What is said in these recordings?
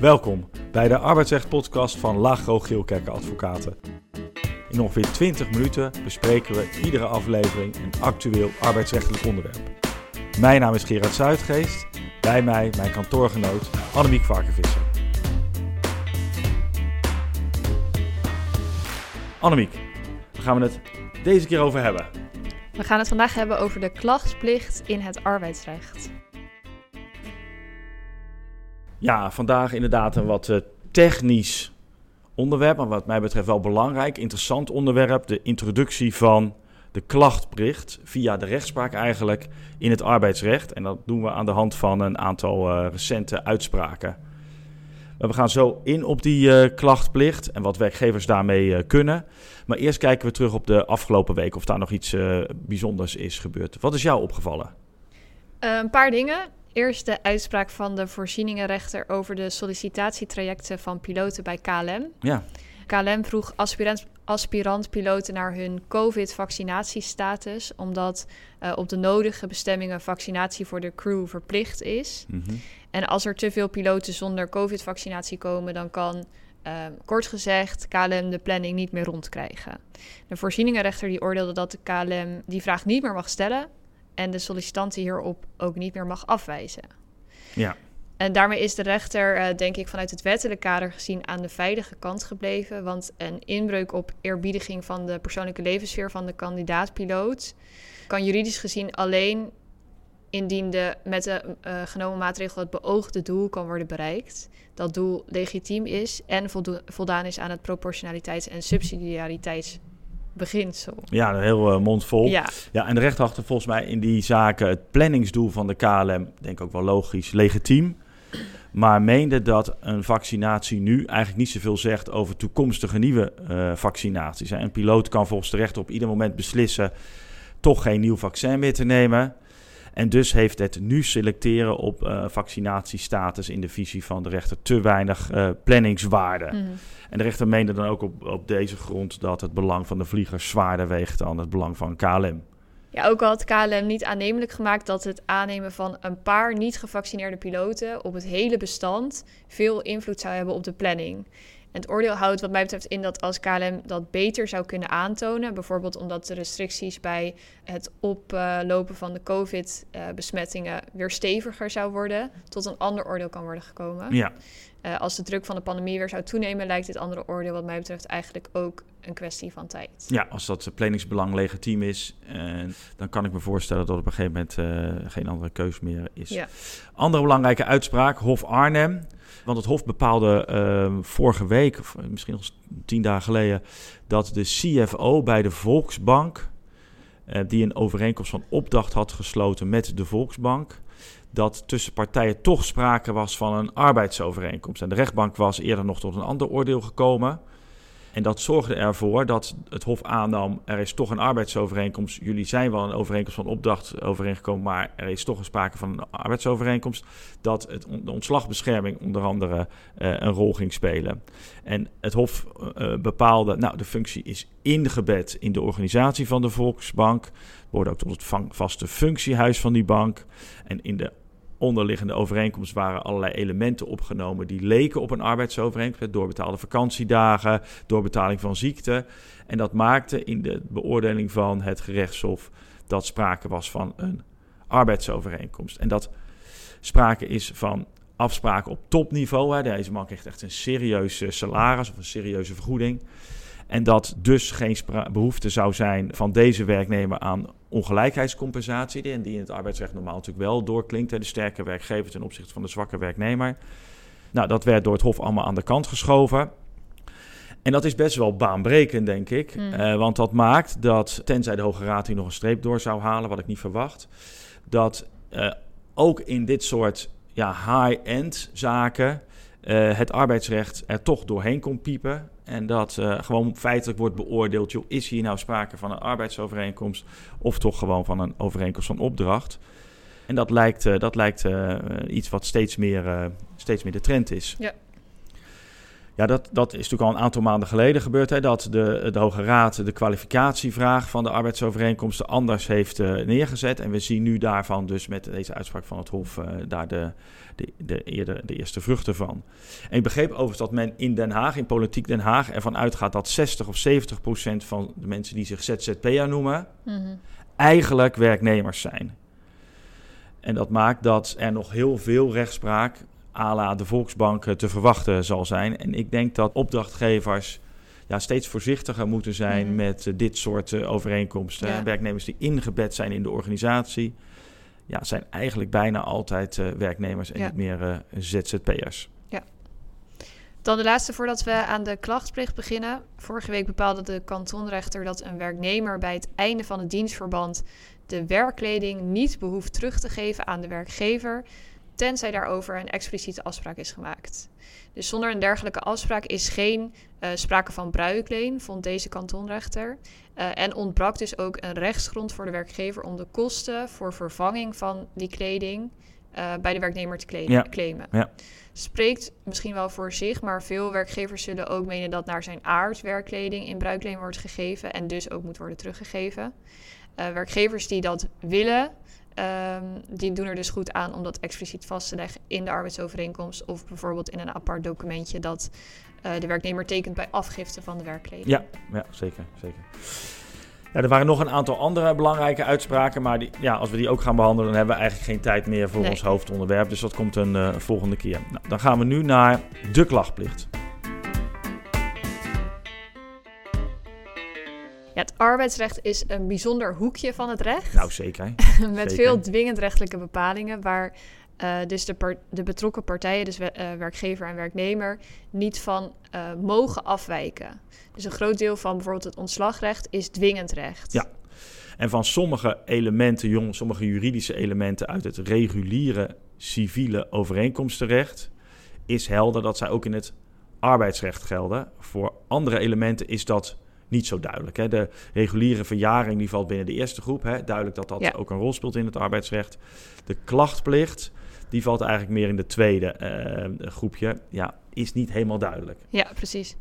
Welkom bij de arbeidsrecht-podcast van Lagro Geelkerken Advocaten. In ongeveer 20 minuten bespreken we iedere aflevering een actueel arbeidsrechtelijk onderwerp. Mijn naam is Gerard Zuidgeest, bij mij mijn kantoorgenoot Annemiek Varkenvisser. Annemiek, waar gaan we het deze keer over hebben? We gaan het vandaag hebben over de klachtsplicht in het arbeidsrecht. Ja, vandaag inderdaad een wat uh, technisch onderwerp, maar wat mij betreft wel belangrijk, interessant onderwerp. De introductie van de klachtplicht via de rechtspraak eigenlijk in het arbeidsrecht. En dat doen we aan de hand van een aantal uh, recente uitspraken. We gaan zo in op die uh, klachtplicht en wat werkgevers daarmee kunnen. Maar eerst kijken we terug op de afgelopen week of daar nog iets bijzonders is gebeurd. Wat is jou opgevallen? een paar dingen. Eerst de uitspraak van de voorzieningenrechter over de sollicitatietrajecten van piloten bij KLM. Ja. KLM vroeg aspirant, aspirant-piloten naar hun COVID-vaccinatiestatus, omdat uh, op de nodige bestemmingen vaccinatie voor de crew verplicht is. Mm -hmm. En als er te veel piloten zonder COVID-vaccinatie komen, dan kan uh, kort gezegd KLM de planning niet meer rondkrijgen. De voorzieningenrechter die oordeelde dat de KLM die vraag niet meer mag stellen en de sollicitant hierop ook niet meer mag afwijzen. Ja. En daarmee is de rechter, uh, denk ik, vanuit het wettelijk kader gezien aan de veilige kant gebleven. Want een inbreuk op eerbiediging van de persoonlijke levenssfeer van de kandidaatpiloot kan juridisch gezien alleen indien de met de uh, genomen maatregel het beoogde doel kan worden bereikt. Dat doel legitiem is en voldaan is aan het proportionaliteits- en subsidiariteits beginsel. Ja, een heel uh, mond vol. Ja. ja, en de rechter volgens mij in die zaken het planningsdoel van de KLM, denk ik ook wel logisch, legitiem. Maar meende dat een vaccinatie nu eigenlijk niet zoveel zegt over toekomstige nieuwe uh, vaccinaties. Een piloot kan volgens de rechter op ieder moment beslissen toch geen nieuw vaccin meer te nemen. En dus heeft het nu selecteren op uh, vaccinatiestatus in de visie van de rechter te weinig uh, planningswaarde. Mm. En de rechter meende dan ook op, op deze grond dat het belang van de vliegers zwaarder weegt dan het belang van KLM. Ja, ook al had KLM niet aannemelijk gemaakt dat het aannemen van een paar niet gevaccineerde piloten op het hele bestand veel invloed zou hebben op de planning. En het oordeel houdt wat mij betreft in dat als KLM dat beter zou kunnen aantonen, bijvoorbeeld omdat de restricties bij het oplopen van de COVID-besmettingen weer steviger zou worden, tot een ander oordeel kan worden gekomen. Ja. Uh, als de druk van de pandemie weer zou toenemen, lijkt dit andere oordeel wat mij betreft eigenlijk ook een kwestie van tijd. Ja, als dat planningsbelang legitiem is, uh, dan kan ik me voorstellen dat op een gegeven moment uh, geen andere keus meer is. Ja. Andere belangrijke uitspraak, Hof Arnhem. Want het Hof bepaalde vorige week, of misschien nog tien dagen geleden, dat de CFO bij de Volksbank, die een overeenkomst van opdracht had gesloten met de Volksbank, dat tussen partijen toch sprake was van een arbeidsovereenkomst. En de rechtbank was eerder nog tot een ander oordeel gekomen. En dat zorgde ervoor dat het Hof aannam: er is toch een arbeidsovereenkomst. Jullie zijn wel een overeenkomst van opdracht overeengekomen, maar er is toch een sprake van een arbeidsovereenkomst. Dat het, de ontslagbescherming onder andere uh, een rol ging spelen. En het Hof uh, bepaalde: nou, de functie is ingebed in de organisatie van de Volksbank. Wordt ook tot het vaste functiehuis van die bank. En in de onderliggende overeenkomst waren allerlei elementen opgenomen die leken op een arbeidsovereenkomst. Doorbetaalde vakantiedagen, doorbetaling van ziekte. En dat maakte in de beoordeling van het gerechtshof dat sprake was van een arbeidsovereenkomst. En dat sprake is van afspraken op topniveau. Deze man kreeg echt een serieus salaris of een serieuze vergoeding. En dat dus geen behoefte zou zijn van deze werknemer aan ongelijkheidscompensatie. En die in het arbeidsrecht normaal natuurlijk wel doorklinkt. De sterke werkgever ten opzichte van de zwakke werknemer. Nou, dat werd door het Hof allemaal aan de kant geschoven. En dat is best wel baanbrekend, denk ik. Mm. Uh, want dat maakt dat, tenzij de Hoge Raad hier nog een streep door zou halen, wat ik niet verwacht, dat uh, ook in dit soort ja, high-end zaken uh, het arbeidsrecht er toch doorheen komt piepen. En dat uh, gewoon feitelijk wordt beoordeeld, is hier nou sprake van een arbeidsovereenkomst of toch gewoon van een overeenkomst van opdracht. En dat lijkt, uh, dat lijkt iets wat steeds meer, steeds meer de trend is. Ja. Ja, dat, dat is natuurlijk al een aantal maanden geleden gebeurd. Hè, dat de, de Hoge Raad de kwalificatievraag van de arbeidsovereenkomsten anders heeft uh, neergezet. En we zien nu daarvan, dus met deze uitspraak van het Hof, uh, daar de, de, de, eerder, de eerste vruchten van. En ik begreep overigens dat men in Den Haag, in politiek Den Haag, ervan uitgaat dat 60 of 70 procent van de mensen die zich ZZP'er noemen, mm eigenlijk werknemers zijn. En dat maakt dat er nog heel veel rechtspraak à la de Volksbank te verwachten zal zijn. En ik denk dat opdrachtgevers ja, steeds voorzichtiger moeten zijn mhm. met uh, dit soort uh, overeenkomsten. Werknemers die ingebed zijn in de organisatie, ja, zijn eigenlijk bijna altijd uh, werknemers en niet meer ZZP'ers. Ja. Dan de laatste voordat we aan de klachtplicht beginnen. Vorige week bepaalde de kantonrechter dat een werknemer bij het einde van het dienstverband de werkkleding niet behoeft terug te geven aan de werkgever tenzij daarover een expliciete afspraak is gemaakt. Dus zonder een dergelijke afspraak is geen uh, sprake van bruikleen, vond deze kantonrechter. Uh, en ontbrak dus ook een rechtsgrond voor de werkgever om de kosten voor vervanging van die kleding uh, bij de werknemer te claimen. Ja. claimen. Ja. Spreekt misschien wel voor zich, maar veel werkgevers zullen ook menen dat naar zijn aard werkkleding in bruikleen wordt gegeven en dus ook moet worden teruggegeven. werkgevers die dat willen, Um, die doen er dus goed aan om dat expliciet vast te leggen in de arbeidsovereenkomst of bijvoorbeeld in een apart documentje dat uh, de werknemer tekent bij afgifte van de werkkleding. Ja, ja zeker, zeker. Ja, er waren nog een aantal andere belangrijke uitspraken, maar die, ja, als we die ook gaan behandelen, dan hebben we eigenlijk geen tijd meer voor ons hoofdonderwerp. Dus dat komt een uh, volgende keer. Nou, dan gaan we nu naar de klachtplicht. het arbeidsrecht is een bijzonder hoekje van het recht. Nou, zeker. met veel dwingend rechtelijke bepalingen, waar uh, dus de, de, betrokken partijen, dus uh, werkgever en werknemer, niet van uh, mogen afwijken. Dus een groot deel van bijvoorbeeld het ontslagrecht is dwingend recht. Ja. En van sommige elementen, jong, sommige juridische elementen uit het reguliere civiele overeenkomstenrecht, is helder dat zij ook in het arbeidsrecht gelden. Voor andere elementen is dat niet zo duidelijk. Hè. De reguliere verjaring die valt binnen de eerste groep. Hè. Duidelijk dat dat ook een rol speelt in het arbeidsrecht. De klachtplicht, die valt eigenlijk meer in de tweede uh, groepje. Ja, is niet helemaal duidelijk. Ja, precies.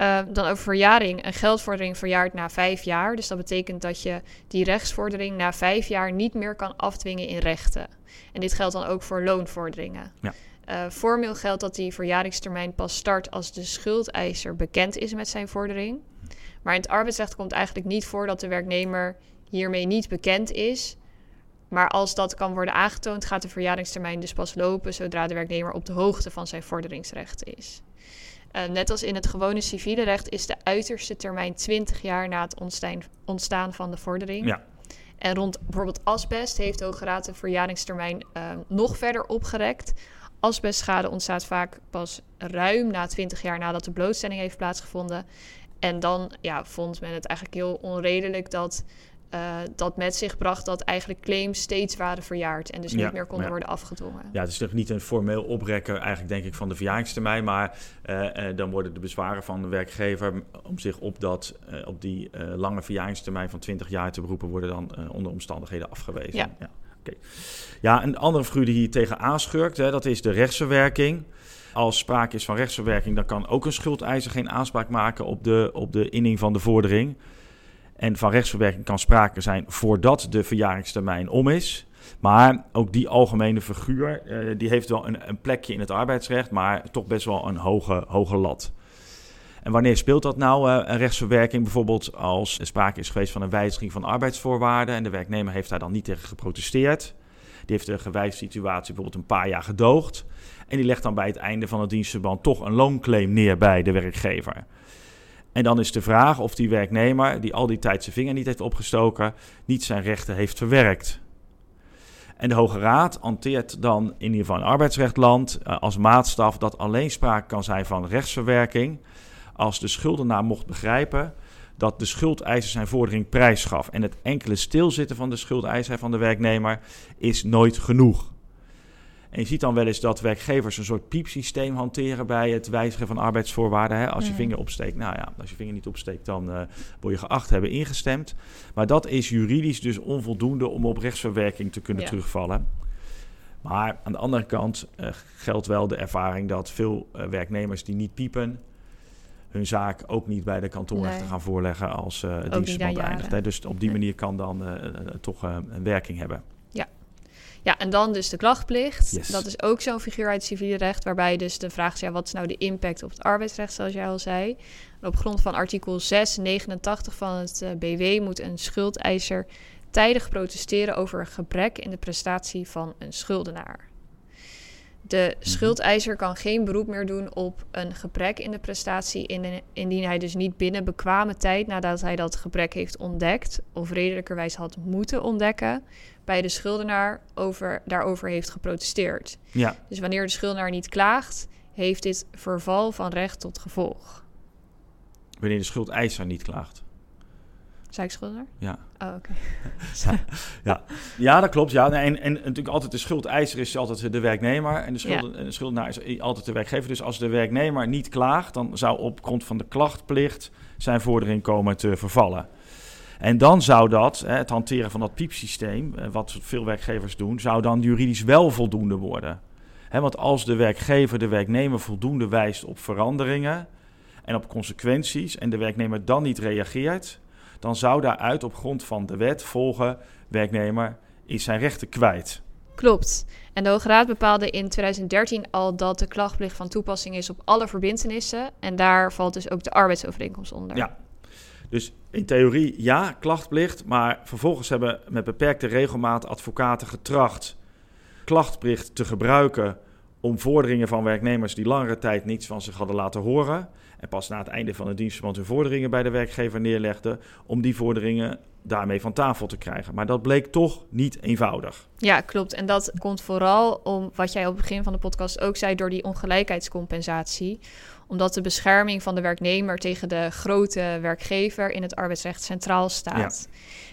Uh, dan over verjaring. Een geldvordering verjaart na vijf jaar. Dus dat betekent dat je die rechtsvordering na vijf jaar niet meer kan afdwingen in rechten. En dit geldt dan ook voor loonvorderingen. Ja. Uh, formeel geldt dat die verjaringstermijn pas start als de schuldeiser bekend is met zijn vordering. Maar in het arbeidsrecht komt eigenlijk niet voor dat de werknemer hiermee niet bekend is. Maar als dat kan worden aangetoond, gaat de verjaringstermijn dus pas lopen zodra de werknemer op de hoogte van zijn vorderingsrechten is. Uh, net als in het gewone civiele recht is de uiterste termijn 20 jaar na het ontstaan, ontstaan van de vordering. Ja. En rond bijvoorbeeld asbest heeft de Hoge Raad de verjaringstermijn uh, nog verder opgerekt. Asbestschade ontstaat vaak pas ruim na 20 jaar nadat de blootstelling heeft plaatsgevonden. En dan ja, vond men het eigenlijk heel onredelijk dat uh, dat met zich bracht dat eigenlijk claims steeds waren verjaard en dus niet meer konden worden afgedwongen. Ja, het is toch niet een formeel oprekker eigenlijk denk ik van de verjaringstermijn, maar uh, uh, dan worden de bezwaren van de werkgever om zich op, dat, op die lange verjaringstermijn van 20 jaar te beroepen worden dan onder omstandigheden afgewezen. Ja. Ja, okay. ja, een andere vrucht die hier tegen aanschurkt, hè, dat is de rechtsverwerking. Als sprake is van rechtsverwerking, dan kan ook een schuldeiser geen aanspraak maken op de, op de inning van de vordering. En van rechtsverwerking kan sprake zijn voordat de verjaringstermijn om is. Maar ook die algemene figuur, uh, die heeft wel een, een, plekje in het arbeidsrecht, maar toch best wel een hoge, hoge lat. En wanneer speelt dat nou, uh, een rechtsverwerking? Bijvoorbeeld als er sprake is geweest van een wijziging van arbeidsvoorwaarden en de werknemer heeft daar dan niet tegen geprotesteerd. Die heeft de gewijzigde situatie bijvoorbeeld een paar jaar gedoogd. En die legt dan bij het einde van het dienstverband toch een loonclaim neer bij de werkgever. En dan is de vraag of die werknemer, die al die tijd zijn vinger niet heeft opgestoken, niet zijn rechten heeft verwerkt. En de Hoge Raad hanteert dan in ieder geval arbeidsrechtland uh, als maatstaf dat alleen sprake kan zijn van rechtsverwerking als de schuldenaar mocht begrijpen dat de schuldeiser zijn vordering prijsgaf. En het enkele stilzitten van de schuldeiser van de werknemer is nooit genoeg. En je ziet dan wel eens dat werkgevers een soort piepsysteem hanteren bij het wijzigen van arbeidsvoorwaarden. Hè? Als je vinger opsteekt, nou ja, als je vinger niet opsteekt, dan uh, word je geacht hebben ingestemd. Maar dat is juridisch dus onvoldoende om op rechtsverwerking te kunnen terugvallen. Maar aan de andere kant uh, geldt wel de ervaring dat veel uh, werknemers die niet piepen, hun zaak ook niet bij de kantonrechter Nee. gaan voorleggen als eh het dienstverband eindigt. Hè. Dus op die Nee. manier kan dan eh, eh, toch eh, een werking hebben. Ja, en dan dus de klachtplicht. Yes. Dat is ook zo'n figuur uit het civiele recht, waarbij dus de vraag is, ja, wat is nou de impact op het arbeidsrecht, zoals jij al zei. En op grond van artikel 689 van het eh, BW moet een schuldeiser tijdig protesteren over een gebrek in de prestatie van een schuldenaar. De schuldeiser kan geen beroep meer doen op een gebrek in de prestatie in- indien hij dus niet binnen bekwame tijd nadat hij dat gebrek heeft ontdekt of redelijkerwijs had moeten ontdekken, bij de schuldenaar over, daarover heeft geprotesteerd. Ja, Dus wanneer de schuldenaar niet klaagt, heeft dit verval van recht tot gevolg. wanneer de schuldeiser niet klaagt. Zei ik schuldenaar? Ja. Oh, oké. Ja, dat klopt. Ja. En, en natuurlijk altijd de schuldeiser is altijd de werknemer en de, de schuldenaar is altijd de werkgever. Dus als de werknemer niet klaagt, dan zou op grond van de klachtplicht zijn vordering komen te vervallen. En dan zou dat, hè, het hanteren van dat piepsysteem, eh, wat veel werkgevers doen, zou dan juridisch wel voldoende worden. Hè, want als de werkgever de werknemer voldoende wijst op veranderingen en op consequenties en de werknemer dan niet reageert, dan zou daaruit op grond van de wet volgen werknemer is zijn rechten kwijt. Klopt. En de Hoge Raad bepaalde in 2013 al dat de klachtplicht van toepassing is op alle verbintenissen. En daar valt dus ook de arbeidsovereenkomst onder. Ja. Dus in theorie ja, klachtplicht, maar vervolgens hebben met beperkte regelmaat advocaten getracht klachtplicht te gebruiken om vorderingen van werknemers die langere tijd niets van zich hadden laten horen en pas na het einde van het dienstverband hun vorderingen bij de werkgever neerlegden, om die vorderingen daarmee van tafel te krijgen. Maar dat bleek toch niet eenvoudig. Ja, klopt. En dat komt vooral om wat jij op het begin van de podcast ook zei, door die ongelijkheidscompensatie. Omdat de bescherming van de werknemer tegen de grote werkgever in het arbeidsrecht centraal staat.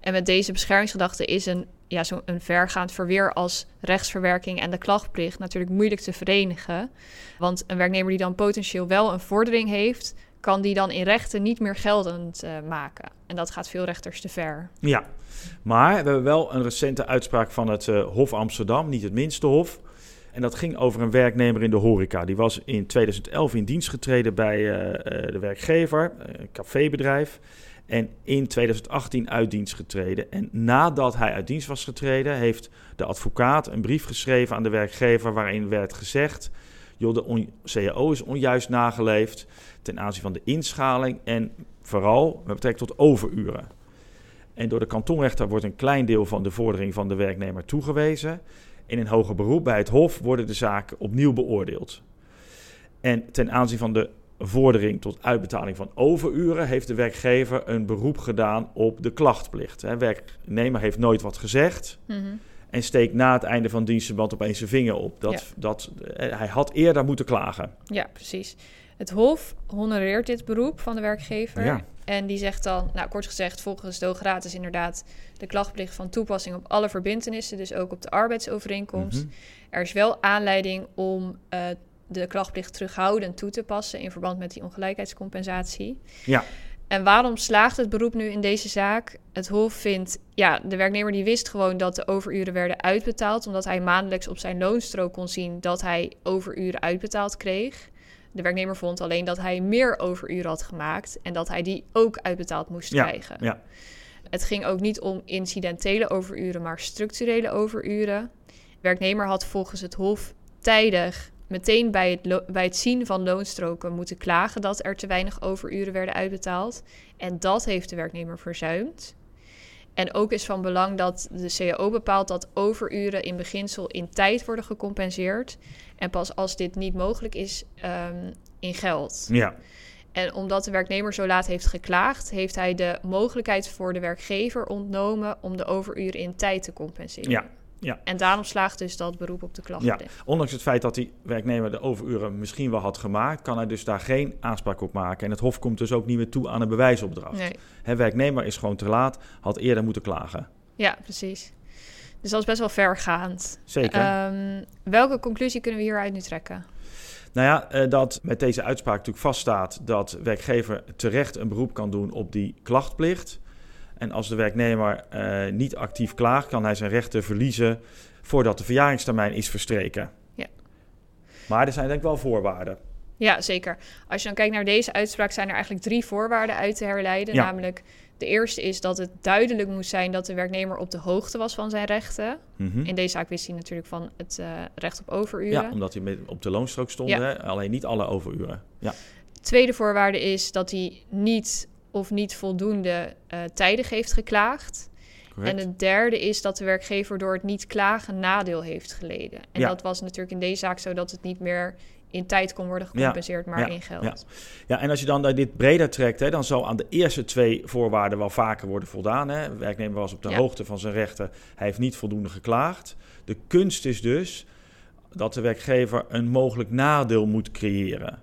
En met deze beschermingsgedachte is een, ja, zo'n vergaand verweer als rechtsverwerking en de klachtplicht natuurlijk moeilijk te verenigen. Want een werknemer die dan potentieel wel een vordering heeft, kan die dan in rechten niet meer geldend eh, maken. En dat gaat veel rechters te ver. Ja, maar we hebben wel een recente uitspraak van het eh, Hof Amsterdam, niet het minste hof. En dat ging over een werknemer in de horeca. Die was in 2011 in dienst getreden bij eh, eh, de werkgever, eh, een cafébedrijf. En in 2018 uit dienst getreden. En nadat hij uit dienst was getreden, heeft de advocaat een brief geschreven aan de werkgever waarin werd gezegd: joh, de CAO is onjuist nageleefd ten aanzien van de inschaling en vooral met betrekking tot overuren. En door de kantonrechter wordt een klein deel van de vordering van de werknemer toegewezen. In een hoger beroep bij het Hof worden de zaken opnieuw beoordeeld. En ten aanzien van de vordering tot uitbetaling van overuren heeft de werkgever een beroep gedaan op de klachtplicht. De werknemer heeft nooit wat gezegd en steekt na het einde van dienstverband opeens zijn vinger op. Dat, Ja. dat, eh, hij had eerder moeten klagen. Ja, precies. Het Hof honoreert dit beroep van de werkgever. Ja. En die zegt dan, nou kort gezegd, volgens de Hoge Raad is inderdaad de klachtplicht van toepassing op alle verbintenissen, dus ook op de arbeidsovereenkomst. Mhm. Er is wel aanleiding om eh, de klachtplicht terughoudend toe te passen in verband met die ongelijkheidscompensatie. Ja. En waarom slaagt het beroep nu in deze zaak? Het Hof vindt, ja, de werknemer die wist gewoon dat de overuren werden uitbetaald, omdat hij maandelijks op zijn loonstrook kon zien dat hij overuren uitbetaald kreeg. De werknemer vond alleen dat hij meer overuren had gemaakt en dat hij die ook uitbetaald moest Ja, krijgen. ja. Het ging ook niet om incidentele overuren, maar structurele overuren. De werknemer had volgens het Hof tijdig meteen bij het, bij het zien van loonstroken moeten klagen dat er te weinig overuren werden uitbetaald. En dat heeft de werknemer verzuimd. En ook is van belang dat de CAO bepaalt dat overuren in beginsel in tijd worden gecompenseerd. En pas als dit niet mogelijk is, ehm, in geld. Ja. En omdat de werknemer zo laat heeft geklaagd, heeft hij de mogelijkheid voor de werkgever ontnomen om de overuren in tijd te compenseren. Ja, ja. En daarom slaagt dus dat beroep op de klachtplicht. Ja, ondanks het feit dat die werknemer de overuren misschien wel had gemaakt, kan hij dus daar geen aanspraak op maken. En het Hof komt dus ook niet meer toe aan een bewijsopdracht. Nee. Hè, werknemer is gewoon te laat, had eerder moeten klagen. Ja, precies. Dus dat is best wel vergaand. Zeker. Ehm, welke conclusie kunnen we hieruit nu trekken? Nou ja, eh, dat met deze uitspraak natuurlijk vaststaat dat werkgever terecht een beroep kan doen op die klachtplicht. En als de werknemer eh, niet actief klaagt, kan hij zijn rechten verliezen voordat de verjaringstermijn is verstreken. Ja. Maar er zijn denk ik wel voorwaarden. Ja, zeker. Als je dan kijkt naar deze uitspraak, zijn er eigenlijk drie voorwaarden uit te herleiden. Namelijk, de eerste is dat het duidelijk moest zijn dat de werknemer op de hoogte was van zijn rechten. Mhm. In deze zaak wist hij natuurlijk van het uh, recht op overuren. Ja, omdat hij met, op de loonstrook stond, hè? alleen niet alle overuren. Ja. Tweede voorwaarde is dat hij niet of niet voldoende uh, tijdig heeft geklaagd. En de derde is dat de werkgever door het niet klagen nadeel heeft geleden. En dat was natuurlijk in deze zaak zo dat het niet meer in tijd kon worden gecompenseerd, maar in geld. Ja. ja, en als je dan dit breder trekt, hè, dan zal aan de eerste twee voorwaarden wel vaker worden voldaan. Hè. De werknemer was op de hoogte van zijn rechten, hij heeft niet voldoende geklaagd. De kunst is dus dat de werkgever een mogelijk nadeel moet creëren.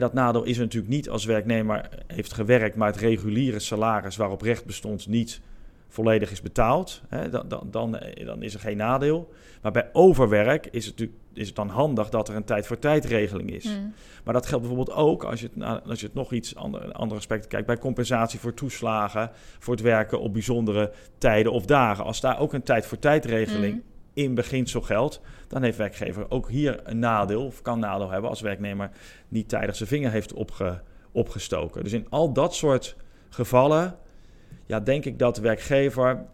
Dat nadeel is natuurlijk niet als werknemer heeft gewerkt, maar het reguliere salaris waarop recht bestond niet volledig is betaald, hè, dan, dan, dan, dan, is er geen nadeel. Maar bij overwerk is het, is het dan handig dat er een tijd voor tijdregeling is. Hmm. Maar dat geldt bijvoorbeeld ook als je het, als je het nog iets ander, andere aspecten kijkt, bij compensatie voor toeslagen, voor het werken op bijzondere tijden of dagen. Als daar ook een tijd voor tijdregeling hmm. In beginsel geldt, dan heeft werkgever ook hier een nadeel, of kan nadeel hebben als werknemer niet tijdig zijn vinger heeft opge, opgestoken. Dus in al dat soort gevallen ja, denk ik dat de werkgever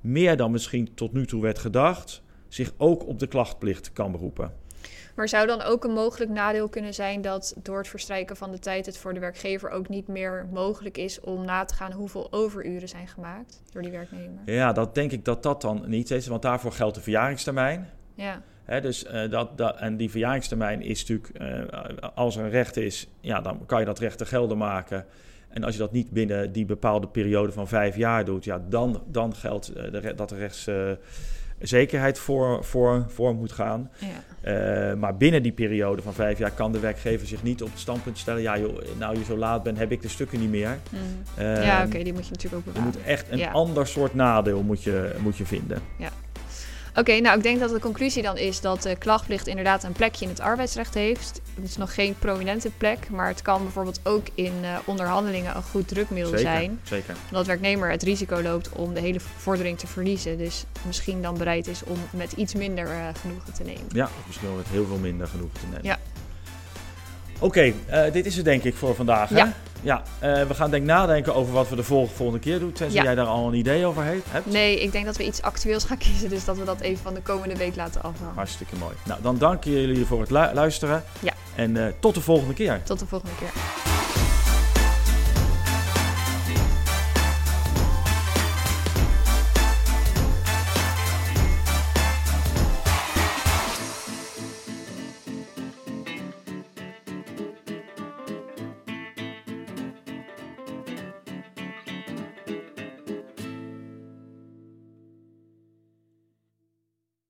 meer dan misschien tot nu toe werd gedacht, zich ook op de klachtplicht kan beroepen. Maar zou dan ook een mogelijk nadeel kunnen zijn dat door het verstrijken van de tijd het voor de werkgever ook niet meer mogelijk is om na te gaan hoeveel overuren zijn gemaakt door die werknemer? Ja, dat denk ik dat dat dan niet is, want daarvoor geldt de verjaringstermijn. Ja. dus, uh, dat, dat, en die verjaringstermijn is natuurlijk, uh, als er een recht is, ja, dan kan je dat recht te gelden maken. En als je dat niet binnen die bepaalde periode van vijf jaar doet, ja, dan, dan geldt uh, de, dat er rechtszekerheid uh, voor, voor, voor moet gaan. Ja. Uh, maar binnen die periode van vijf jaar kan de werkgever zich niet op het standpunt stellen: ja, joh, nou je zo laat bent, heb ik de stukken niet meer. Mm. ja, oké, die moet je natuurlijk ook bewaren. Je moet echt een ander soort nadeel moet je, moet je vinden. Ja. Oké, nou ik denk dat de conclusie dan is dat de klachtplicht inderdaad een plekje in het arbeidsrecht heeft. Het is nog geen prominente plek, maar het kan bijvoorbeeld ook in uh, onderhandelingen een goed drukmiddel zeker, zijn. Zeker. Omdat werknemer het risico loopt om de hele vordering te verliezen. Dus misschien dan bereid is om met iets minder uh, genoegen te nemen. Ja, of misschien wel met heel veel minder genoegen te nemen. Ja. Oké, okay, uh, dit is het denk ik voor vandaag. Hè? Ja. Ja, uh, we gaan denk nadenken over wat we de volgende keer doen. Tenzij jij daar al een idee over hebt. Nee, ik denk dat we iets actueels gaan kiezen. Dus dat we dat even van de komende week laten afhangen. Hartstikke mooi. Nou, dan dank jullie voor het lu luisteren. Ja. En uh, tot de volgende keer. Tot de volgende keer.